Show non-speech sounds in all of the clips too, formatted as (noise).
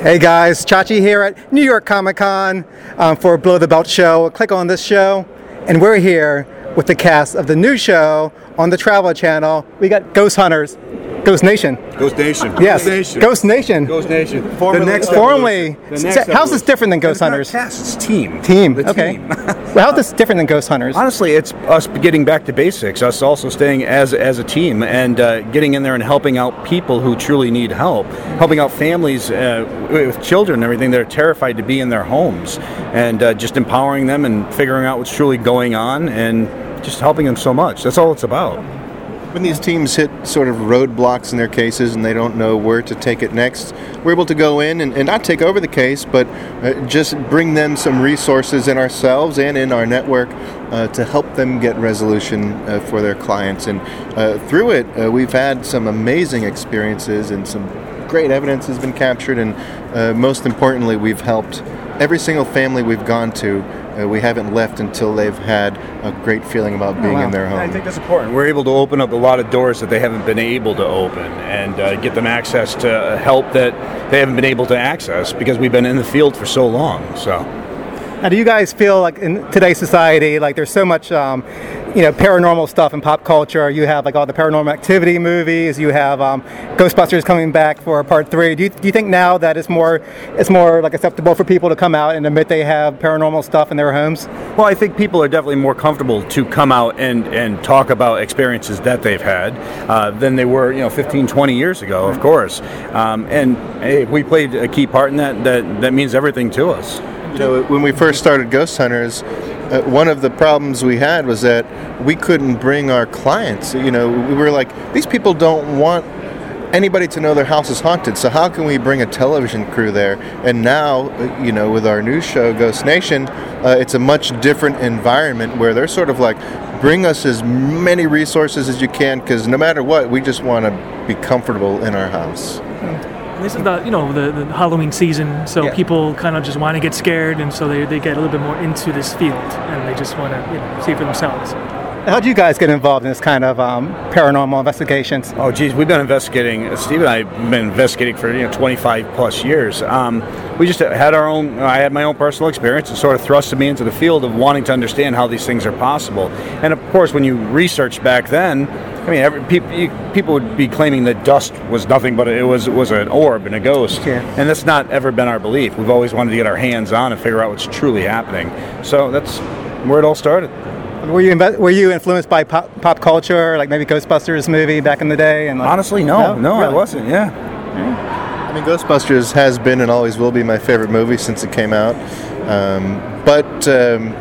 Hey guys, Chachi here at New York Comic Con um, for Below the Belt show. Click on this show, and we're here with the cast of the new show on the Travel Channel. We got Ghost Hunters, Ghost Nation. Ghost Nation. Yes, Ghost Nation. Ghost Nation. Ghost Nation. The next formerly. The next how's this different than Ghost It's not Hunters? cast, it's team. Team. The okay. team. (laughs) well, how's this different than Ghost Hunters? Honestly, it's us getting back to basics. Us also staying as as a team and uh, getting in there and helping out people who truly need help, helping out families uh, with children and everything that are terrified to be in their homes, and uh, just empowering them and figuring out what's truly going on and just helping them so much. That's all it's about. When these teams hit sort of roadblocks in their cases and they don't know where to take it next, we're able to go in and, and not take over the case, but uh, just bring them some resources in ourselves and in our network uh, to help them get resolution uh, for their clients. And uh, through it, uh, we've had some amazing experiences and some great evidence has been captured. And uh, most importantly, we've helped every single family we've gone to. Uh, we haven't left until they've had a great feeling about being wow. in their home. I think that's important. We're able to open up a lot of doors that they haven't been able to open and uh, get them access to help that they haven't been able to access because we've been in the field for so long. So. Now, do you guys feel like in today's society, like there's so much, um, you know, paranormal stuff in pop culture? You have like all the paranormal activity movies. You have um, Ghostbusters coming back for part three. Do you, do you think now that it's more, it's more like acceptable for people to come out and admit they have paranormal stuff in their homes? Well, I think people are definitely more comfortable to come out and, and talk about experiences that they've had uh, than they were, you know, 15, 20 years ago, of course. Um, and hey, we played a key part in that, that. That means everything to us. You know, when we first started Ghost Hunters, uh, one of the problems we had was that we couldn't bring our clients. You know, we were like, these people don't want anybody to know their house is haunted. So how can we bring a television crew there? And now, uh, you know, with our new show, Ghost Nation, uh, it's a much different environment where they're sort of like, bring us as many resources as you can, because no matter what, we just want to be comfortable in our house. This is the you know the, the Halloween season, so Yeah. people kind of just want to get scared, and so they, they get a little bit more into this field, and they just want to you know see for themselves. How do you guys get involved in this kind of um, paranormal investigations? Oh, geez, we've been investigating. Steve and I have been investigating for you know 25 plus years. Um, we just had our own. I had my own personal experience and sort of thrusted me into the field of wanting to understand how these things are possible. And of course, when you researched back then, I mean, every, people you, people would be claiming that dust was nothing but it was was an orb and a ghost, Yeah. and that's not ever been our belief. We've always wanted to get our hands on and figure out what's truly happening. So that's where it all started. Were you inve- were you influenced by pop, pop culture, like maybe Ghostbusters movie back in the day? And like, Honestly, no, no, I Really? wasn't. Yeah. I mean, Ghostbusters has been and always will be my favorite movie since it came out. Um, but um,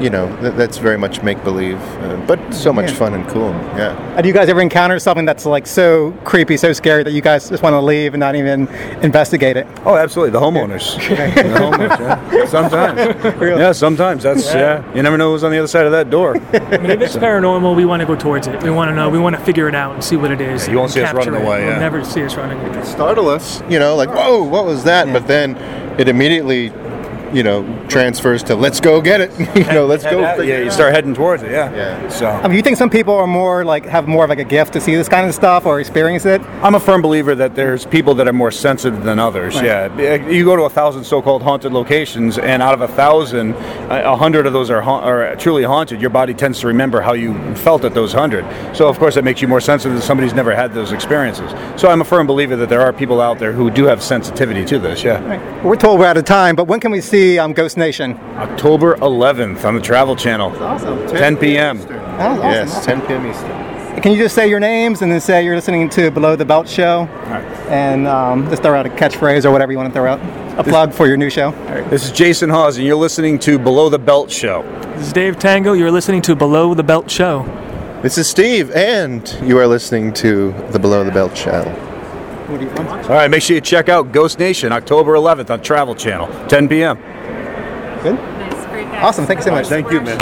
you know, th- that's very much make believe, uh, but so much Yeah. fun and cool. Yeah. Uh, Do you guys ever encounter something that's like so creepy, so scary that you guys just want to leave and not even investigate it? Oh, absolutely. The homeowners. (laughs) the homeowners, yeah. Sometimes. (laughs) Yeah, sometimes. That's, yeah. You never know who's on the other side of that door. (laughs) I mean, if it's paranormal, we want to go towards it. We want to know. We want to figure it out and see what it is. you won't see us capture running it. away, You'll never see us running. away. Startle us, you know, like whoa, what was that? But then it immediately, you know, transfers to let's go get it. (laughs) you know, let's go. yeah, it you start heading towards it, yeah. Yeah. So I mean, you think some people are more like have more of like a gift to see this kind of stuff or experience it? I'm a firm believer that there's people that are more sensitive than others. Yeah, uh, you go to a thousand so-called haunted locations, and out of a thousand, a a hundred of those are, ha- are truly haunted. Your body tends to remember how you felt at those hundred. So of course, that makes you more sensitive than somebody who's never had those experiences. So I'm a firm believer that there are people out there who do have sensitivity to this. Yeah. We're told we're out of time, but when can we see um, Ghost Nation? October 11th on the Travel Channel, Awesome. 10 p.m. awesome. Yes, 10 p.m. Eastern. Can you just say your names and then say you're listening to Below the Belt Show? And um, just throw out a catchphrase or whatever you want to throw out. A plug for your new show. This is Jason Hawes, and you're listening to Below the Belt Show. This is Dave Tango. You're listening to Below the Belt Show. This is Steve, and you are listening to the Below the Belt channel. All right, make sure you check out Ghost Nation October 11th on Travel Channel, 10 p.m. Good? Nice, great guys. Awesome. Thank you so much. Thank you, man.